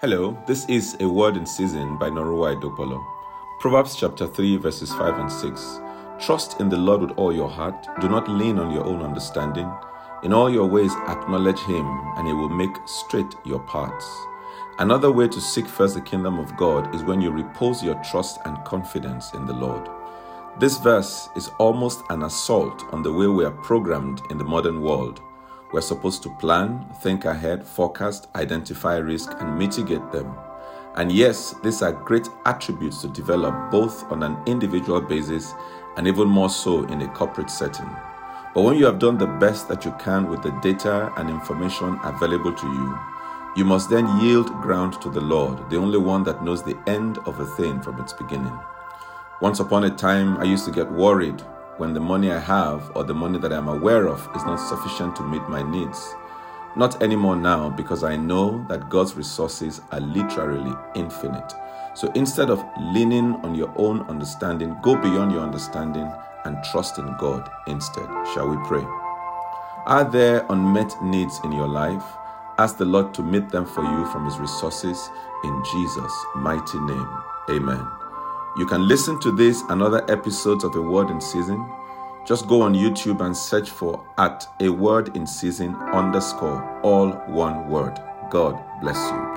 Hello, this is A Word in Season by Norua Idopolo. Proverbs chapter 3, verses 5 and 6. Trust in the Lord with all your heart. Do not lean on your own understanding. In all your ways, acknowledge Him, and He will make straight your paths. Another way to seek first the kingdom of God is when you repose your trust and confidence in the Lord. This verse is almost an assault on the way we are programmed in the modern world we're supposed to plan, think ahead, forecast, identify risk, and mitigate them. And yes, these are great attributes to develop both on an individual basis and even more so in a corporate setting. But when you have done the best that you can with the data and information available to you, you must then yield ground to the Lord, the only one that knows the end of a thing from its beginning. Once upon a time, I used to get worried when the money I have or the money that I'm aware of is not sufficient to meet my needs. Not anymore now because I know that God's resources are literally infinite. So instead of leaning on your own understanding, go beyond your understanding and trust in God instead. Shall we pray? Are there unmet needs in your life? Ask the Lord to meet them for you from His resources in Jesus' mighty name. Amen. You can listen to this and other episodes of A Word in Season. Just go on YouTube and search for at A Word in Season underscore all one word. God bless you.